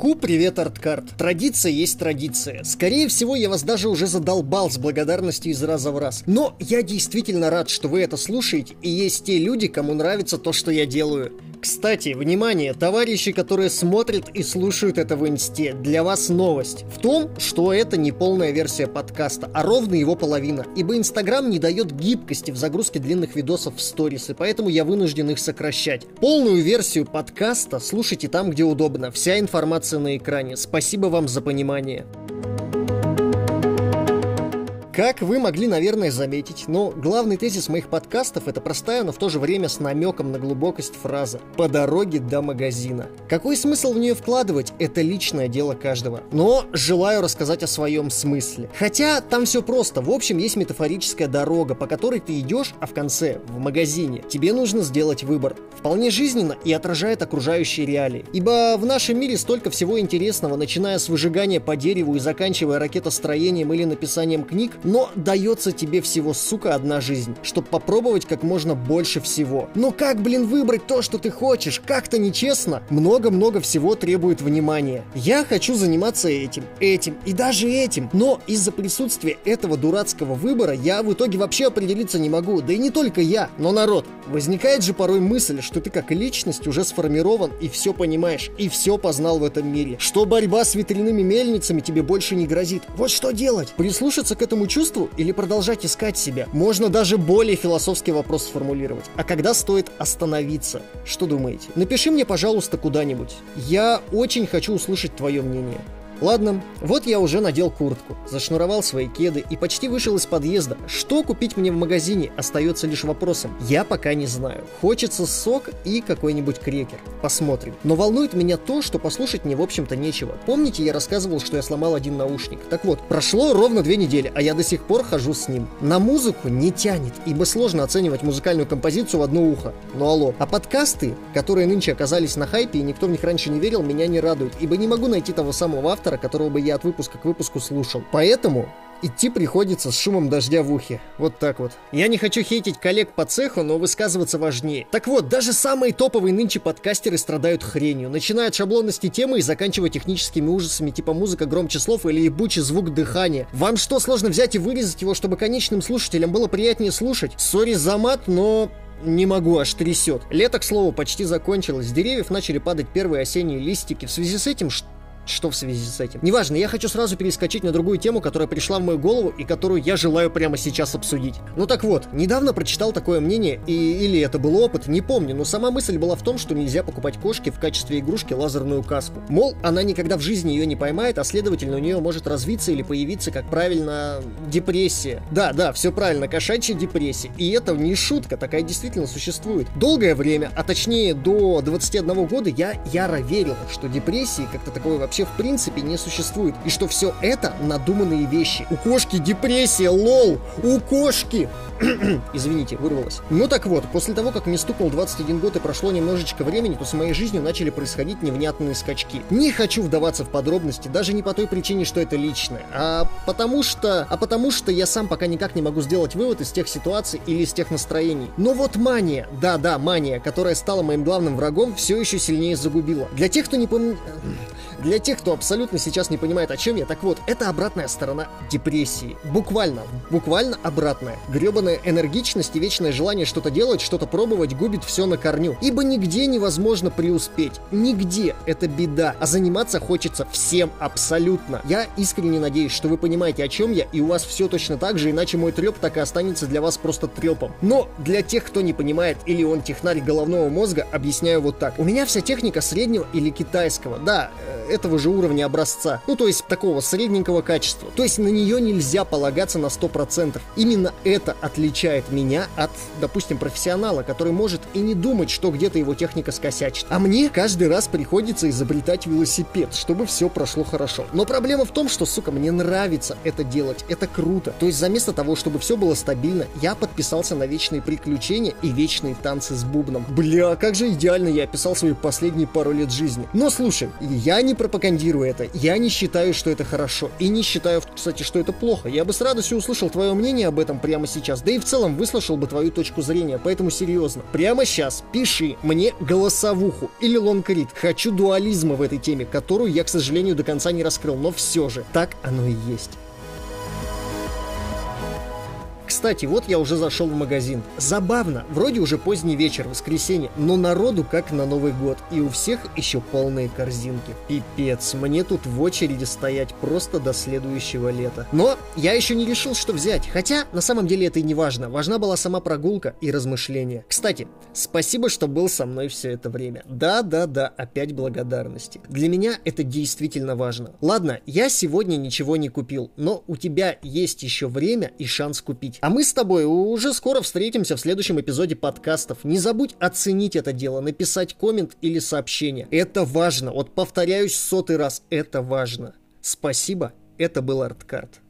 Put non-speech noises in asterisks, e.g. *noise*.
Ку, привет, Арткарт. Традиция есть традиция. Скорее всего, я вас даже уже задолбал с благодарностью из раза в раз. Но я действительно рад, что вы это слушаете, и есть те люди, кому нравится то, что я делаю. Кстати, внимание, товарищи, которые смотрят и слушают это в инсте, для вас новость. В том, что это не полная версия подкаста, а ровно его половина. Ибо Инстаграм не дает гибкости в загрузке длинных видосов в сторис, и поэтому я вынужден их сокращать. Полную версию подкаста слушайте там, где удобно. Вся информация на экране. Спасибо вам за понимание. Как вы могли, наверное, заметить, но главный тезис моих подкастов это простая, но в то же время с намеком на глубокость фраза «по дороге до магазина». Какой смысл в нее вкладывать, это личное дело каждого. Но желаю рассказать о своем смысле. Хотя там все просто. В общем, есть метафорическая дорога, по которой ты идешь, а в конце, в магазине, тебе нужно сделать выбор. Вполне жизненно и отражает окружающие реалии. Ибо в нашем мире столько всего интересного, начиная с выжигания по дереву и заканчивая ракетостроением или написанием книг, но дается тебе всего, сука, одна жизнь, чтобы попробовать как можно больше всего. Но как, блин, выбрать то, что ты хочешь? Как-то нечестно. Много-много всего требует внимания. Я хочу заниматься этим, этим и даже этим. Но из-за присутствия этого дурацкого выбора я в итоге вообще определиться не могу. Да и не только я, но народ. Возникает же порой мысль, что ты как личность уже сформирован и все понимаешь, и все познал в этом мире. Что борьба с ветряными мельницами тебе больше не грозит. Вот что делать? Прислушаться к этому чувству или продолжать искать себя? Можно даже более философский вопрос сформулировать. А когда стоит остановиться? Что думаете? Напиши мне, пожалуйста, куда-нибудь. Я очень хочу услышать твое мнение. Ладно, вот я уже надел куртку, зашнуровал свои кеды и почти вышел из подъезда. Что купить мне в магазине, остается лишь вопросом. Я пока не знаю. Хочется сок и какой-нибудь крекер. Посмотрим. Но волнует меня то, что послушать мне в общем-то нечего. Помните, я рассказывал, что я сломал один наушник? Так вот, прошло ровно две недели, а я до сих пор хожу с ним. На музыку не тянет, ибо сложно оценивать музыкальную композицию в одно ухо. Ну алло. А подкасты, которые нынче оказались на хайпе и никто в них раньше не верил, меня не радуют, ибо не могу найти того самого автора, автора, которого бы я от выпуска к выпуску слушал. Поэтому Идти приходится с шумом дождя в ухе. Вот так вот. Я не хочу хейтить коллег по цеху, но высказываться важнее. Так вот, даже самые топовые нынче подкастеры страдают хренью. Начиная от шаблонности темы и заканчивая техническими ужасами типа музыка громче слов или ебучий звук дыхания. Вам что, сложно взять и вырезать его, чтобы конечным слушателям было приятнее слушать? Сори за мат, но не могу, аж трясет. Лето, к слову, почти закончилось. С деревьев начали падать первые осенние листики. В связи с этим, что что в связи с этим. Неважно, я хочу сразу перескочить на другую тему, которая пришла в мою голову и которую я желаю прямо сейчас обсудить. Ну так вот, недавно прочитал такое мнение, и или это был опыт, не помню, но сама мысль была в том, что нельзя покупать кошке в качестве игрушки лазерную каску. Мол, она никогда в жизни ее не поймает, а следовательно у нее может развиться или появиться, как правильно, депрессия. Да, да, все правильно, кошачья депрессия. И это не шутка, такая действительно существует. Долгое время, а точнее до 21 года я яро верил, что депрессии как-то такое вообще вообще в принципе не существует. И что все это надуманные вещи. У кошки депрессия, лол! У кошки! *clears throat* Извините, вырвалось. Ну так вот, после того, как мне стукнул 21 год и прошло немножечко времени, то с моей жизнью начали происходить невнятные скачки. Не хочу вдаваться в подробности, даже не по той причине, что это личное, а потому что... А потому что я сам пока никак не могу сделать вывод из тех ситуаций или из тех настроений. Но вот мания, да-да, мания, которая стала моим главным врагом, все еще сильнее загубила. Для тех, кто не помнит... Для тех, кто абсолютно сейчас не понимает, о чем я, так вот, это обратная сторона депрессии. Буквально, буквально обратная. Гребаная энергичность и вечное желание что-то делать, что-то пробовать губит все на корню. Ибо нигде невозможно преуспеть. Нигде. Это беда. А заниматься хочется всем абсолютно. Я искренне надеюсь, что вы понимаете, о чем я, и у вас все точно так же, иначе мой треп так и останется для вас просто трепом. Но для тех, кто не понимает, или он технарь головного мозга, объясняю вот так. У меня вся техника среднего или китайского. Да, э, этого же уровня образца. Ну, то есть такого средненького качества. То есть на нее нельзя полагаться на 100%. Именно это отличает меня от, допустим, профессионала, который может и не думать, что где-то его техника скосячит. А мне каждый раз приходится изобретать велосипед, чтобы все прошло хорошо. Но проблема в том, что, сука, мне нравится это делать. Это круто. То есть заместо того, чтобы все было стабильно, я подписался на вечные приключения и вечные танцы с бубном. Бля, как же идеально я описал свои последние пару лет жизни. Но слушай, я не пропагандирую это. Я не считаю, что это хорошо. И не считаю, кстати, что это плохо. Я бы с радостью услышал твое мнение об этом прямо сейчас. Да и в целом выслушал бы твою точку зрения. Поэтому серьезно. Прямо сейчас пиши мне голосовуху или лонгрид. Хочу дуализма в этой теме, которую я, к сожалению, до конца не раскрыл. Но все же, так оно и есть. Кстати, вот я уже зашел в магазин. Забавно, вроде уже поздний вечер, воскресенье, но народу как на Новый год. И у всех еще полные корзинки. Пипец, мне тут в очереди стоять просто до следующего лета. Но я еще не решил, что взять. Хотя, на самом деле это и не важно. Важна была сама прогулка и размышления. Кстати, спасибо, что был со мной все это время. Да-да-да, опять благодарности. Для меня это действительно важно. Ладно, я сегодня ничего не купил, но у тебя есть еще время и шанс купить. А мы с тобой уже скоро встретимся в следующем эпизоде подкастов. Не забудь оценить это дело, написать коммент или сообщение. Это важно. Вот повторяюсь сотый раз, это важно. Спасибо, это был Арткарт.